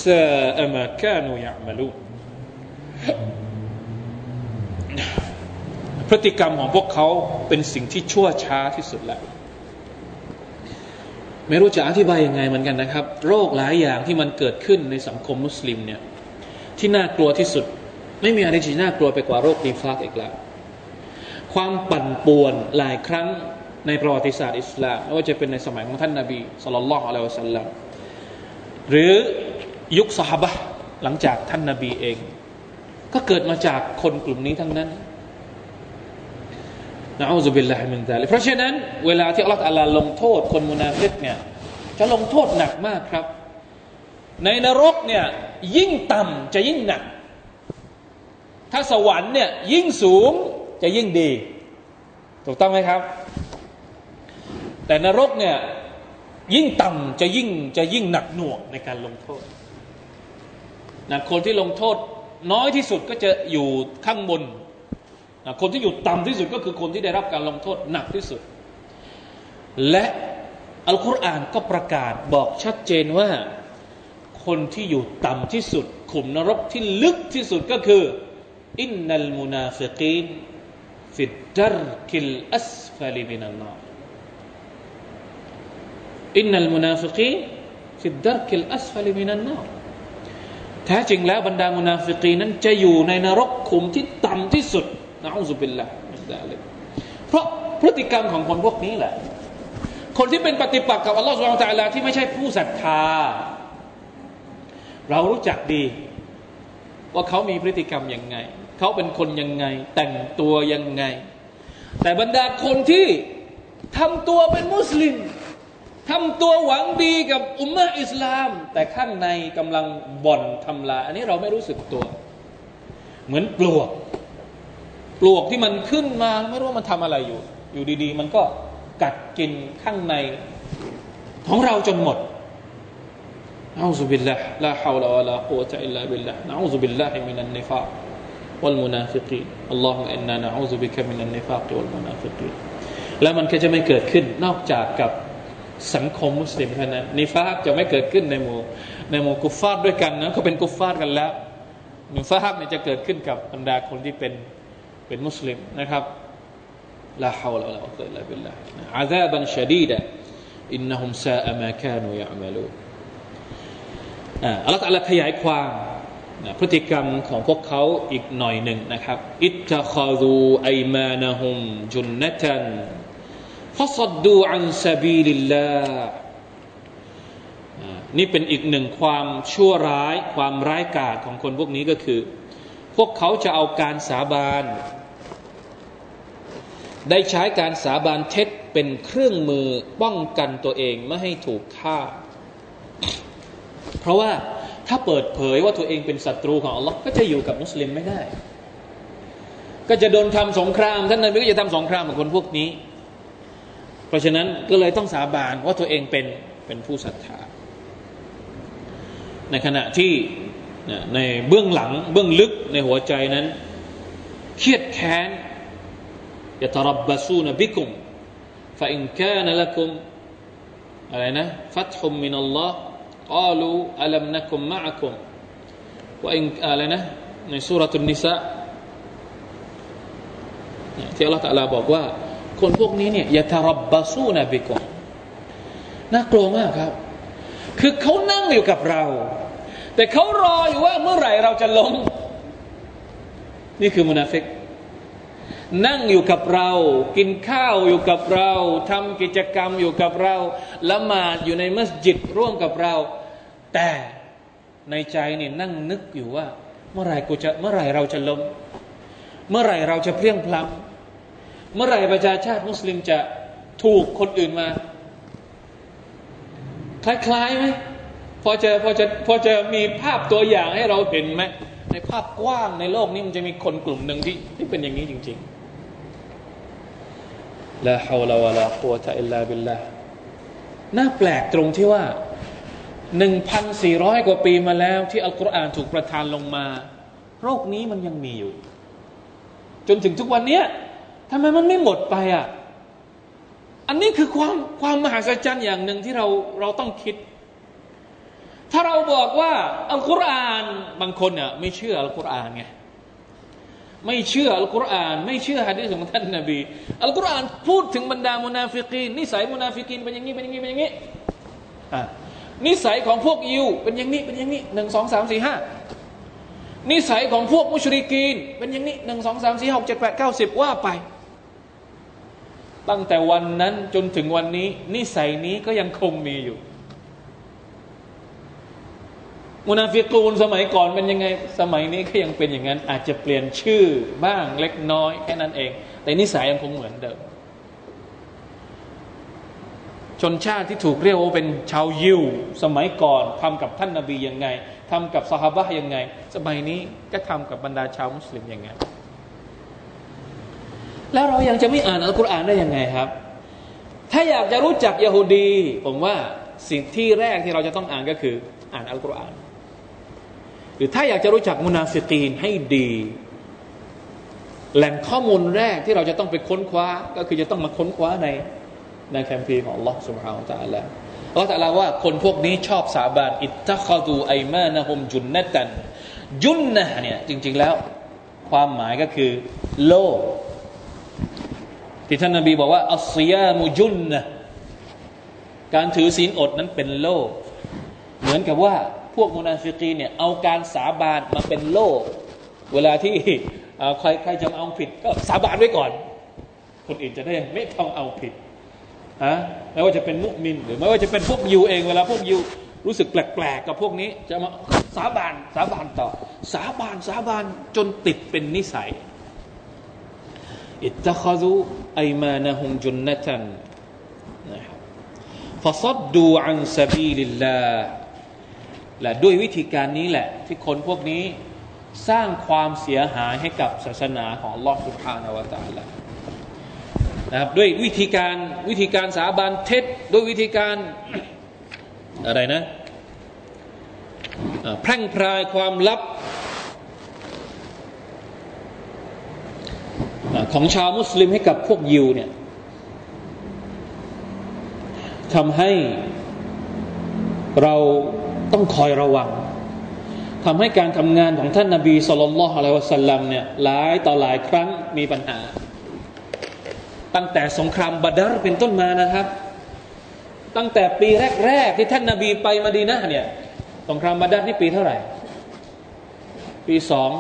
[SPEAKER 1] ซาอมาคานูยะมลู พฤติกรรมของพวกเขาเป็นสิ่งที่ชั่วช้าที่สุดแล้ว ไม่รู้จะอธิบายยังไงเหมือนกันนะครับ โรคหลายอย่างที่มันเกิดขึ้นในสังคมมุสลิมเนี่ยที่น่ากลัวที่สุด ไม่มีอะไรที่น่ากลัวไปกว่าโรคนิฟากอีกแล้ว ความปั่นป่วนหลายครั้งในประวัติศาสตร์อิสลามไม่ว่าจะเป็นในสมัยของท่านนาบีصلى الله عليه وسلمหรือยุคเศาะหาบะฮฺหลังจากท่านนาบีเอง ก็เกิดมาจากคนกลุ่มนี้ทั้งนั้นنعوذ بالله من ذلكเพราะฉะนั้นเวลาที่อัลลอฮฺอัลลลงโทษคนมุนาฟิกเนี่ยจะลงโทษหนักมากครับ ในนรกเนี่ยยิ่งต่ำจะยิ่งหนัก ถ้าสวรรค์เนี่ยยิ่งสูงจะยิ่งดี ถูกต้องไหมครับ แต่นรกเนี่ยยิ่งต่ำจะยิ่งจะยิ่งหนักหน่วงในการลงโทษนะคนที่ลงโทษ น้อยที่สุดก็จะอยู่ข้างบน คนที่อยู่ต่ำที่สุดก็คือคนที่ได้รับการลงโทษหนักที่สุด และอัลกุรอานก็ประกาศบอกชัดเจนว่าคนที่อยู่ต่ำที่สุด ขุมนรกที่ลึกที่สุดก็คือ إن المنافقين في الدرك الأسفل من النار إن المنافقين في الدرك الأسفل من النار แท้จริงแล้วบรรดามุนาฟิกีนนั้นจะอยู่ในนรกขุมที่ต่ำที่สุดนะอูซุบิลละเพราะพฤติกรรมของคนพวกนี้แหละ คนที่เป็นปฏิปักษ์กับอัลลอฮฺสุบฮานตะลาที่ไม่ใช่ผู้ศรัทธา เรารู้จักดี ว่าเขามีพฤติกรรมยังไง เขาเป็นคนยังไง แต่งตัวยังไง แต่บรรดาคนที่ทำตัวเป็นมุสลิม ทำตัวหวังดีกับอุมมะอิสลาม แต่ข้างในกำลังบ่อนทำลายอันนี้เราไม่รู้สึกตัว เหมือนปลวก ปลวกที่มันขึ้นมาไม่รู้ว่ามันทำอะไรอยู่ อยู่ดีๆ มันก็กัดกินข้างใน ของเราจนหมดนะอูซุบิลลาห์ลาฮาวลาวะลากุวะตะอิลลาบิลลาห์นะอูซุบิลลาฮิมินันนิฟา والمنافقين اللهم إنا نعوذ بك من النفاق والمنافقين แล้วมันก็จะไม่เกิดขึ้นนอกจากกับ สังคมมุสลิมเท่านั้นนิฟากจะไม่เกิดขึ้นในหมู่ในหมู่กุฟฟาร์ด้วยกันนะเขาเป็นกุฟฟาร์กันแล้วนิฟากเนี่ยจะเกิดขึ้นกับบรรดาคนที่เป็นเป็นมุสลิมนะครับلا حول إلا بالله عذابا شديدا إنهم ساء ما كانوا يعملونอัลลอฮฺขยายความพฤติกรรมของพวกเขาอีกหน่อยหนึ่งนะครับ اتخذوا أيمانهم جنة فصدوا عن سبيل اللهนี่เป็นอีกหนึ่งความชั่วร้ายความร้ายกาจของคนพวกนี้ก็คือ พวกเขาจะเอาการสาบาน ได้ใช้การสาบานเท็จเป็นเครื่องมือป้องกันตัวเองไม่ให้ถูกฆ่า เพราะว่าถ้าเปิดเผยว่าตัวเองเป็นศัตรูของอัลลอฮ์ก็จะอยู่กับมุสลิมไม่ได้ ก็จะโดนทำสงคราม ท่านนบีก็จะทำสงครามกับคนพวกนี้ เพราะฉะนั้นก็เลยต้องสาบานว่าตัวเองเป็นเป็นผู้ศรัทธา ในขณะที่ในเบื้องหลังเบื้องลึกในหัวใจนั้น เครียดแค้นยะตรับบาซูนบิคุมฟาอินกานละคุมอะไรนะฟัตฮุมมินัลลอฮ์กาลูอัลัมนักุมมะคุมว่าอินอะไรนะในสุรทุนนิสะที่อัลลอฮ์ตะลาบอกว่า คนพวกนี้เนี่ยยะทารับบาซูนะบิกมน่ากลัวมากครับ คือเขานั่งอยู่กับเรา แต่เขารออยู่ว่าเมื่อไหร่เราจะล้ม นี่คือมุนาฟิกนั่งอยู่กับเรา กินข้าวอยู่กับเราทำกิจกรรมอยู่กับเราละหมาดอยู่ในมัสยิดร่วมกับเรา แต่ในใจนี่นั่งนึกอยู่ว่า เมื่อไหร่กูจะเมื่อไหร่เราจะล้ม เมื่อไหร่เราจะเพลียงพล้ำ เมื่อไหร่ประชาชาติมุสลิมจะถูกคนอื่นมา คล้ายๆไหมพอจะพอจะพอจะมีภาพตัวอย่างให้เราเห็นไหมในภาพกว้างในโลกนี้มันจะมีคนกลุ่มหนึ่งที่ที่เป็นอย่างนี้จริงๆละฮาวลาวะลากุวะตะอิลลาบิลลาน่าแปลกตรงที่ว่าหนึ่งพันสี่ร้อยกว่าปีมาแล้วที่อัลกุรอานถูกประทานลงมา โรคนี้มันยังมีอยู่ จนถึงทุกวันนี้ ทำไมมันไม่หมดไปอะ อันนี้คือความความมหัศจรรย์อย่างหนึ่งที่เราเราต้องคิด ถ้าเราบอกว่าอัลกุรอานบางคนเนี่ยไม่เชื่ออัลกุรอานไงไม่เชื่ออัลกุรอาน ไม่เชื่อฮะดีษของท่านนบีอัลกุรอานพูดถึงบรรดามุนาฟิกีนนิสัยมุนาฟิกีนเป็นอย่างนี้เป็นอย่างนี้เป็นอย่างนี้อ่านิสัยของพวกยิวเป็นอย่างนี้เป็นอย่างนี้หนึ่งสองสามสี่ห้านิสัยของพวกมุชริกีนเป็นอย่างนี้หนึ่งสองสามสี่หกเจ็ดแปดเก้าสิบว่าไป ตั้งแต่วันนั้นจนถึงวันนี้ นิสัยนี้ก็ยังคงมีอยู่ มุนาฟิกูนสมัยก่อนเป็นยังไง สมัยนี้ก็ยังเป็นอย่างนั้น อาจจะเปลี่ยนชื่อบ้างเล็กน้อยแค่นั้นเอง แต่นิสัยยังคงเหมือนเดิม ชนชาติที่ถูกเรียกว่าเป็นชาวยิว สมัยก่อนทำกับท่านนาบียังไงทำกับสฮาบะยังไง สมัยนี้ก็ทำกับบรรดาชาวมุสลิมยังไง แล้วเรายังจะไม่อ่านอัลกุรอานได้ยังไงครับ ถ้าอยากจะรู้จักยะฮูดี ผมว่าสิ่งที่แรกที่เราจะต้องอ่านก็คือ อ่านอัลกุรอาน หรือถ้าอยากจะรู้จักมุนาฟิกีนให้ดี แหล่งข้อมูลแรกที่เราจะต้องไปค้นคว้า ก็คือจะต้องมาค้นคว้าในในแคมเปญของ Allah سبحانه และ تعالى อัลลอฮฺตะลาว่าคนพวกนี้ชอบสาบานอิตตะคดูไอมานะฮุมจุนนตันจุนนะเนี่ยจริง ๆแล้ว ความหมายก็คือ โล ที่ท่านนบีบอกว่าอัศยามุจุนนะการถือศีลอดนั้นเป็นโลเหมือนกับว่าพวกมุนาฟิกีเนี่ยเอาการสาบานมาเป็นโลเวลาที่ใครใครจะเอาผิดก็สาบานไว้ก่อน คนอื่นจะได้ไม่ต้องเอาผิดอะไม่ว่าจะเป็นมุมินหรือไม่ว่าจะเป็นพวกยูเองเวลาพวกยูรู้สึกแปลกๆกับพวกนี้ จะมาสาบานสาบานต่อ สาบานสาบานจนติดเป็นนิสัย อิตตะคซูไอมานะฮุมจุนนตันนะครับฟาซัดดูอันซาบีลิลลาและด้วยวิธีการนี้แหละ ที่คนพวกนี้สร้างความเสียหายให้กับศาสนาของลอสุภานวตาละนะครับด้วยวิธีการวิธีการสาบานเท็จด้วยวิธีการอะไรนะแพร่งพรายความลับ ของชาวมุสลิมให้กับพวกยิวเนี่ยทำให้เราต้องคอยระวังทำให้การทำงานของท่านนาบีสุลต่านละฮ์อะลัยวะสัลลัมเนี่ยหลายต่อหลายครั้งมีปัญหา ตั้งแต่สงครามบัดรเป็นต้นมานะครับ ตั้งแต่ปีแรกๆที่ท่านนาบีไปมาดีนะเนี่ยสงครามบัดรนี่ปีเท่าไหร่ ปีสอง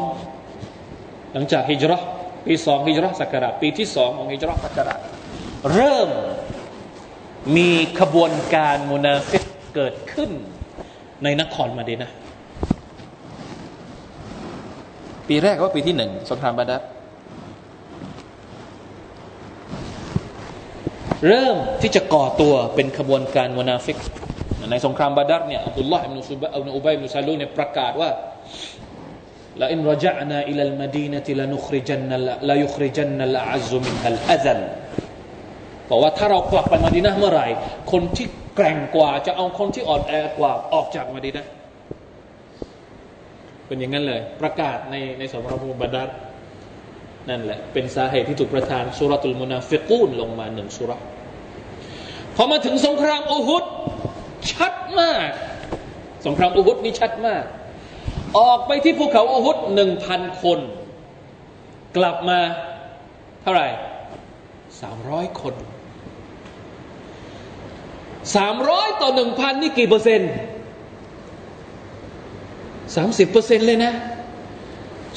[SPEAKER 1] หลังจากฮิจเราะห์ ปีสองฮิจเราะห์ศักราชปีที่สองของฮิจเราะห์ศักราชเริ่มมีขบวนการมุนาฟิกเกิดขึ้นในนครมาดีนะ ปีแรกว่าปีที่หนึ่งสงครามบาดัรเริ่มที่จะก่อตัวเป็นขบวนการมุนาฟิกในสงครามบาดัรเนี่ยอับดุลลอฮ์อิบนุซุบะอิบนุอุบัยอิบนุซาลูลเนี่ยประกาศว่า لئن رجعنا إلى المدينة لنخرجن ليخرجن الأعز منها الأذلบอกว่าถ้าเรากลับไปมาดีนะเมื่อไหร่ คนที่แกร่งกว่าจะเอาคนที่อ่อนแอกว่าออกจากมาดีนะเป็นอย่างนั้นเลย ประกาศในในสมรภูมิบาดัรนั่นแหละ เป็นสาเหตุที่ถูกประทานสุรตุลมุนาฟิกูนลงมาหนึ่งสุรพอมาถึงสงครามอุฮุดชัดมาก สงครามอุฮุดนี่ชัดมาก ออกไปที่ภูเขาอุฮุดหนึ่งพันคน กลับมาเท่าไหร่สามร้อยคนสามร้อยต่อหนึ่งพันนี่กี่เปอร์เซ็นต์สามสิบเปอร์เซ็นต์เลยนะ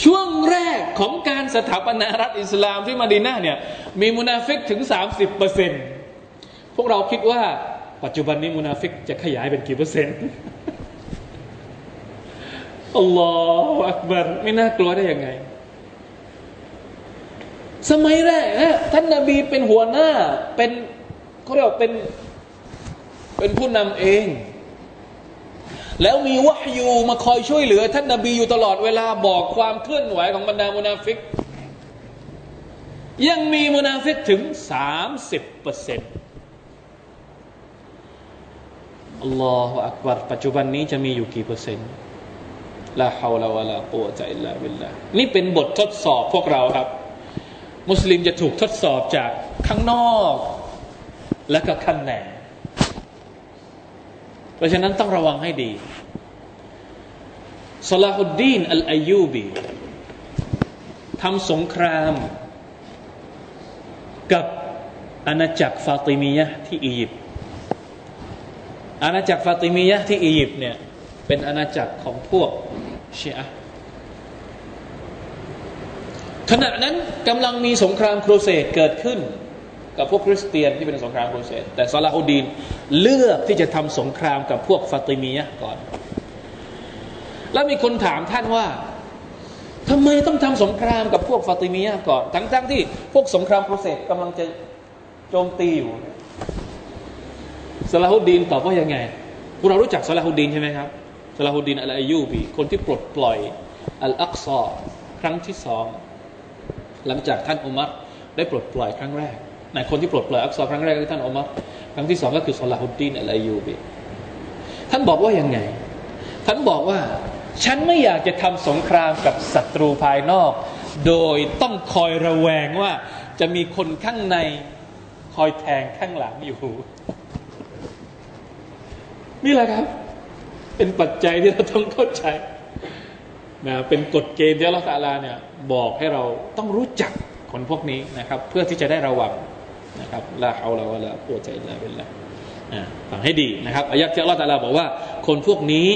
[SPEAKER 1] ช่วงแรกของการสถาปนารัฐอิสลามที่มาดีนาเนี่ย มีมุนาฟิกถึงสามสิบเปอร์เซ็นต์พวกเราคิดว่าปัจจุบันนี้มุนาฟิกจะขยายเป็นกี่เปอร์เซ็นต์ الله أكبرไม่น่ากลัวได้ยังไง สมัยแรกนะท่านนาบีเป็นหัวหน้า เป็นเขาเรียกเป็น เป็นผู้นำเอง แล้วมีวะฮยูมาคอยช่วยเหลือ ท่านนาบีอยู่ตลอดเวลาบอกความเคลื่อนไหวของบรรดามุนาฟิก ยังมีมุนาฟิกถึงสามสิบเปอร์เซ็นต์อัลลอฮฺอักบารปัจจุบันนี้จะมีอยู่กี่เปอร์เซ็นต์ ลาฮาวลาวะลาปัวใจลาบิลลานี่เป็นบททดสอบพวกเราครับ มุสลิมจะถูกทดสอบจากข้างนอก และก็ข้างในเพราะฉะนั้นต้องระวังให้ดีซาลาฮุดดีนอัลอายูบีทำสงคราม กับอาณาจักรฟาติมียะที่อียิปต์อาณาจักรฟาติมียะที่อียิปต์เนี่ย เป็นอาณาจักรของพวกชีอะขณะนั้นกำลังมีสงครามโครเสดเกิดขึ้น กับพวกคริสเตียนที่เป็นสงครามโครเสดแต่ซาลาฮูดีนเลือกที่จะทำสงครามกับพวกฟาติมียะก่อน แล้วมีคนถามท่านว่าทำไมต้องทำสงครามกับพวกฟาติมียะก่อน ทั้งๆทที่พวกสงครามโครเสดกำลังจะโจมตีอยู่ซาลาฮูดีนตอบว่ายังไงพวกเรารู้จักซาลาฮูดีนใช่ไหมครับ ซาลาฮูดีนอัลอายูบีคนที่ปลดปล่อยอัลอักซอครั้งที่สองหลังจากท่านอุมัรได้ปลดปล่อยครั้งแรกในคนที่ปลดปล่อยอักษรครั้งแรกคือท่านอุมัรครั้งที่สองก็คือซอลาฮุดดีนอัลอายูบีท่านบอกว่ายังไง ท่านบอกว่าฉันไม่อยากจะทำสงครามกับศัตรูภายนอก โดยต้องคอยระแวงว่าจะมีคนข้างในคอยแทงข้างหลังอยู่นี่แหละครับ เป็นปัจจัยที่เราต้องเข้าใจนะเป็นกฎเกณฑ์ที่อัลลอฮฺเนี่ยบอกให้เราต้องรู้จักคนพวกนี้นะครับ เพื่อที่จะได้ระวังนะครับلا حول ولا قوة إلا باللهฟังให้ดีนะครับอายะที่อัลลอฮฺลาบอกว่า คนพวกนี้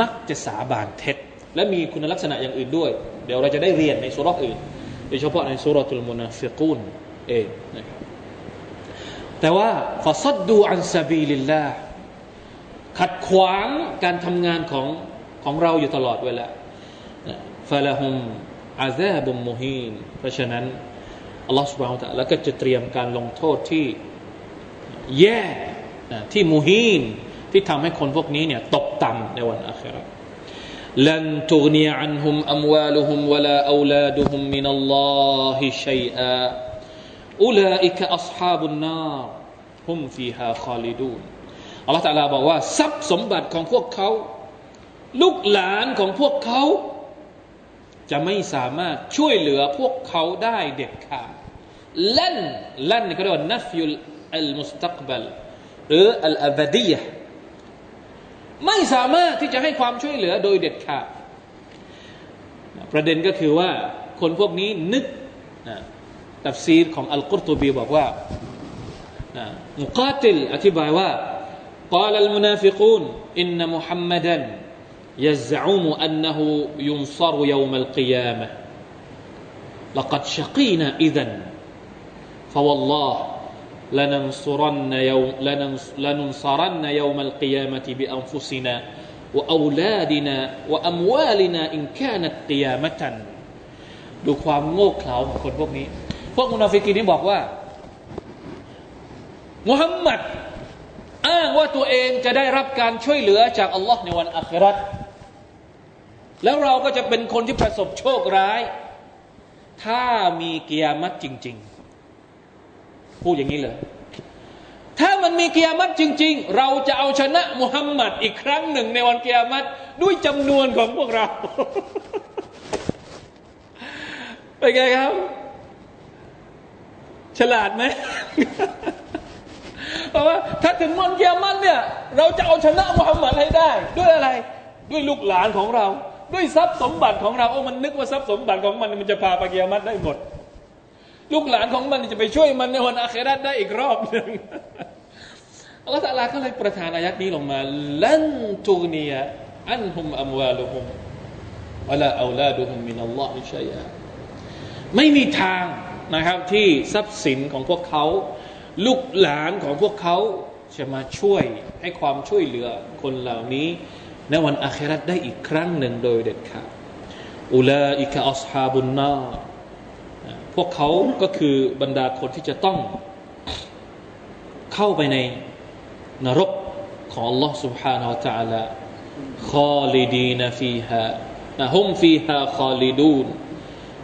[SPEAKER 1] มักจะสาบานเท็จ และมีคุณลักษณะอย่างอื่นด้วย เดี๋ยวเราจะได้เรียนในสุเราะฮฺอื่นโดยเฉพาะในสุรทูลมุนาฟิกูนเองนะครับแต่ว่าفصدوا عن سبيل الله ขัดขวางการทำงานของของเราอยู่ตลอดเวลาفلهمอาเซบุมมูฮีนเพราะฉะนั้นอัลลอฮฺสุบฮานตะแล้วก็จะเตรียมการลงโทษที่แย่ที่มูฮีนที่ทำให้คนพวกนี้เนี่ยตกต่ำในวันอาคราลันตุกนีอันฮุมอัมวาลุฮุมวะลาอูลาดุฮุมมินัลลอฮิชัยอาอุลาอิกะอัศฮาบุนนารฮุมฟีฮาคาลิดูน ตาลาบอกว่า ทรัพย์สมบัติของพวกเขา ลูกหลานของพวกเขา จะไม่สามารถช่วยเหลือพวกเขาได้เด็ดขาดลั่นลั่นก็เรียกว่านัฟยุลอัลมุสตักบัลหรืออัลอาบดียไม่สามารถที่จะให้ความช่วยเหลือโดยเด็ดขาดประเด็นก็คือว่าคนพวกนี้นึกตัฟซีรของอัลกุรตูบีบอกว่ามุกาติลอธิบายว่า قال المنافقون إن محمدا يزعم أنه ينصر يوم القيامة لقد شقينا إذا فوالله لننصرن يوم لننصرن يوم القيامة بأنفسنا وأولادنا وأموالنا إن كانت قيامة ดูความโง่เขลาของคนพวกนี้ พวกมุนาฟิกีนี้บอกว่า มุฮัมมัด อ้างว่าตัวเองจะได้รับการช่วยเหลือจากอัลลอฮ์ในวันอัคราตแล้วเราก็จะเป็นคนที่ประสบโชคร้าย ถ้ามีกิยามัตจริง ๆ พูดอย่างนี้เลย ถ้ามันมีเกียรติจริง ๆ เราจะเอาชนะมุฮัมมัดอีกครั้งหนึ่งในวันเกียรติด้วยจำนวนของพวกเราเป็นไงครับ ฉลาดไหม เพราะว่า ถ้าถึงวันเกียรติเนี่ย เราจะเอาชนะมุฮัมมัดให้ได้ ด้วยอะไร ด้วยลูกหลานของเรา ด้วยทรัพย์สมบัติของเราโอ้มันนึกว่าทรัพย์สมบัติของมันมันจะพาไปเกียรติได้หมด ลูกหลานของมันจะไปช่วยมันในวันอาคราได้อีกรอบหนึ่งอัลลอฮฺตะลาก็เลยประทานอายัดนี้ลงมาลันตูนียอันฮุมอัมวาลุฮุมวะลาอูลาดุฮุมมินัลลอฮิชัยะไม่มีทางนะครับที่ทรัพย์สินของพวกเขา ลูกหลานของพวกเขาจะมาช่วยให้ความช่วยเหลือคนเหล่านี้ ในวันอาคราได้อีกครั้งหนึ่งโดยเด็ดขาดอุลาอิกะอัศฮาบุนนาพวกเขาก็คือบรรดาคนที่จะต้องเข้าไปในนรกของ Allah سبحانه และ تعالى คอลิดีนฟีฮานะฮุมฟีฮาคอลิดูน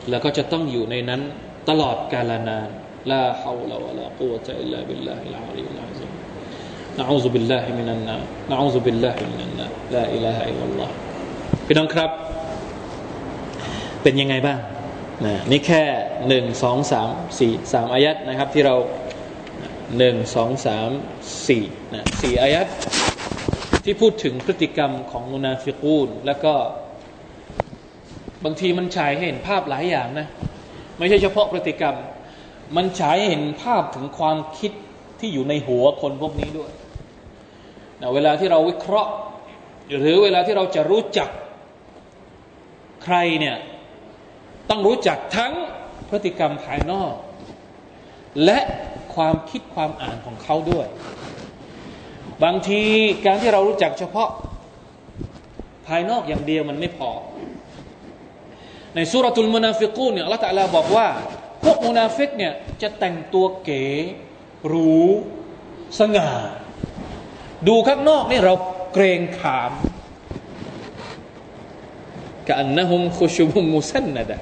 [SPEAKER 1] แล้วก็จะต้องอยู่ในนั้นตลอดกาลนาน ลาฮาวลาวะลากุวะตะอิลลาบิลลาฮิลอาลีลอาซิม نعوذ بالله من النار نعوذ بالله من النار لا إله إلا الله พี่น้องครับ เป็นยังไงบ้างนะนี่แค่หนึ่งสองสามสี่สามอายัดนะครับที่เราหนึ่งสองสามสี่นะสี่อายัดที่พูดถึงพฤติกรรมของมุนาฟิกูล แล้วก็บางทีมันฉายให้เห็นภาพหลายอย่างนะ ไม่ใช่เฉพาะพฤติกรรม มันฉายให้เห็นภาพถึงความคิดที่อยู่ในหัวคนพวกนี้ด้วยนะเวลาที่เราวิเคราะห์ หรือเวลาที่เราจะรู้จักใครเนี่ยต้องรู้จักทั้งพฤติกรรมภายนอก และความคิดความอ่านของเขาด้วย บางทีการที่เรารู้จักเฉพาะภายนอกอย่างเดียวมันไม่พอ ในสุรทูลมุนาฟิกูนเนี่ยอัลลอฮฺตะลาบอกว่า พวกมุนาฟิกเนี่ยจะแต่งตัวเก๋หรูสง่า ดูข้างนอกนี่เราเกรงขามكأنهم خشب مسندة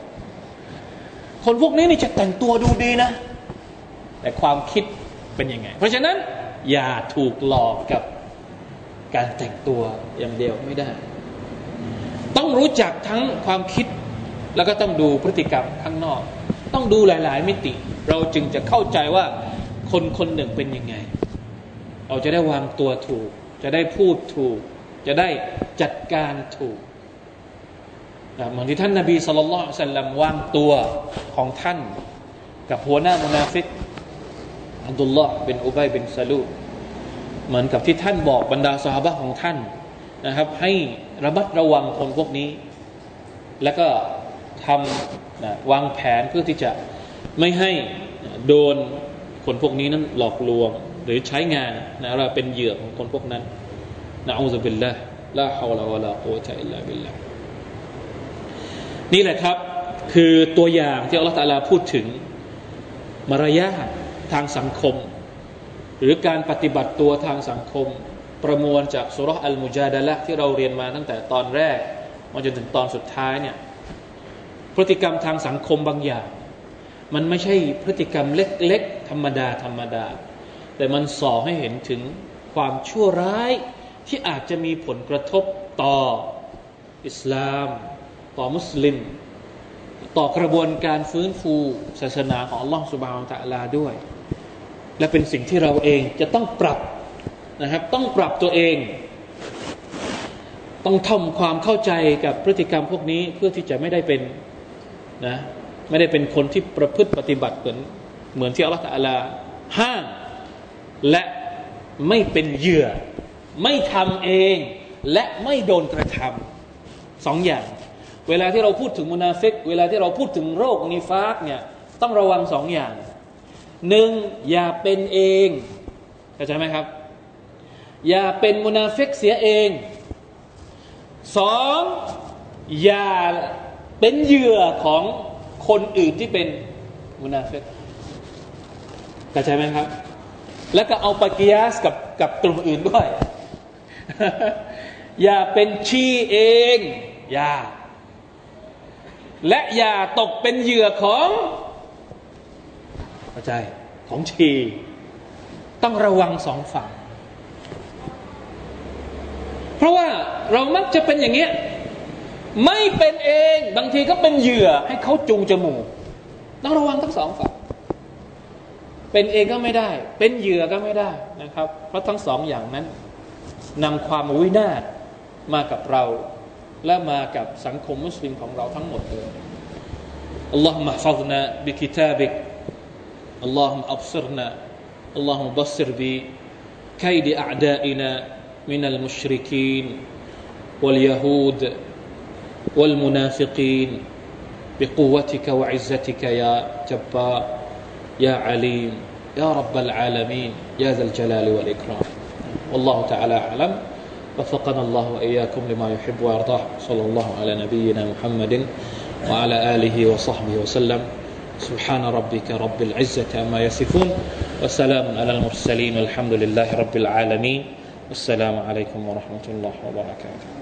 [SPEAKER 1] คนพวกนี้นี่จะแต่งตัวดูดีนะ แต่ความคิดเป็นยังไง เพราะฉะนั้นอย่าถูกหลอกกับการแต่งตัวอย่างเดียวไม่ได้ ต้องรู้จักทั้งความคิดแล้วก็ต้องดูพฤติกรรมข้างนอก ต้องดูหลาย ๆ มิติ เราจึงจะเข้าใจว่าคนคนหนึ่งเป็นยังไง เราจะได้วางตัวถูก จะได้พูดถูก จะได้จัดการถูกเหมือนที่ท่านนาบีสุลต่านสัลลัมวางตัวของท่าน กับหัวหน้ามุนาฟิกอับดุลลอฮ์เป็นอุบัยเป็นซาลูเหมือนกับที่ท่านบอกบรรดาสหายของท่านนะครับ ให้ระมัดระวังคนพวกนี้ แล้วก็ ทำนะวางแผนเพื่อที่จะไม่ให้โดนคนพวกนี้นั้นหลอกลวง หรือใช้งานนะเราเป็นเหยื่อของคนพวกนั้นนะอูซุบิลละลาฮาวลาวะลากุวะตะอิลลาบิลละนี่แหละครับคือตัวอย่างที่อัลลอฮฺตาลาพูดถึงมารยาททางสังคม หรือการปฏิบัติตัวทางสังคม ประมวลจากสุรษอัลมุจาดะละที่เราเรียนมาตั้งแต่ตอนแรกมาจนถึงตอนสุดท้ายเนี่ย พฤติกรรมทางสังคมบางอย่าง มันไม่ใช่พฤติกรรมเล็กๆ ธรรมดาธรรมดา แต่มันส่อให้เห็นถึงความชั่วร้ายที่อาจจะมีผลกระทบต่ออิสลาม ต่อมุสลิม ต่อกระบวนการฟื้นฟูศาสนาของอัลลอฮฺสุบฮานตะลาด้วย และเป็นสิ่งที่เราเองจะต้องปรับนะครับ ต้องปรับตัวเอง ต้องทำความเข้าใจกับพฤติกรรมพวกนี้เพื่อที่จะไม่ได้เป็น นะไม่ได้เป็นคนที่ประพฤติปฏิบัติเหมือนเหมือนที่อัลลอฮฺตะลาห้ามและไม่เป็นเหยื่อ ไม่ทำเอง และไม่โดนกระทำสองอย่าง เวลาที่เราพูดถึงมุนาฟิก เวลาที่เราพูดถึงโรคนิฟากเนี่ยต้องระวังสองอย่างหนึ่งอย่าเป็นเองเข้าใจไหมครับ อย่าเป็นมุนาฟิกเสียเองสองอย่า เป็นเหยื่อของคนอื่นที่เป็นมุนาฟิกเข้าใจไหมครับ แล้วก็เอาปากิยสกับกับกลุ่มอื่นด้วย อย่าเป็นชีเอง อย่า และอย่าตกเป็นเหยื่อของเข้าใจของชี ต้องระวังสองฝั่ง เพราะว่าเรามักจะเป็นอย่างเงี้ย ไม่เป็นเองบางทีก็เป็นเหยื่อให้เขาจูงจมูก ต้องระวังทั้งสองฝั่ง เป็นเองก็ไม่ได้ เป็นเหยื่อก็ไม่ได้นะครับ เพราะทั้งสองอย่างนั้นนำความวินาศมากับเรา และมากับสังคมมุสลิมของเราทั้งหมดเลย اللهم احفظنا بكتابك اللهم أبصرنا اللهم بصر بكيد أعدائنا من المشركين واليهود والمنافقين بقوتك وعزتك يا جبار يا عليم يا رب العالمين يا ذا الجلال والإكرام. والله تعالى أعلم. وفقنا الله وإياكم لما يحب ويرضاه. صلى الله على نبينا محمد وعلى آله وصحبه وسلم. سبحان ربك رب العزة عما يصفون. وسلام على المرسلين. والحمد لله رب العالمين. والسلام عليكم ورحمة الله وبركاته.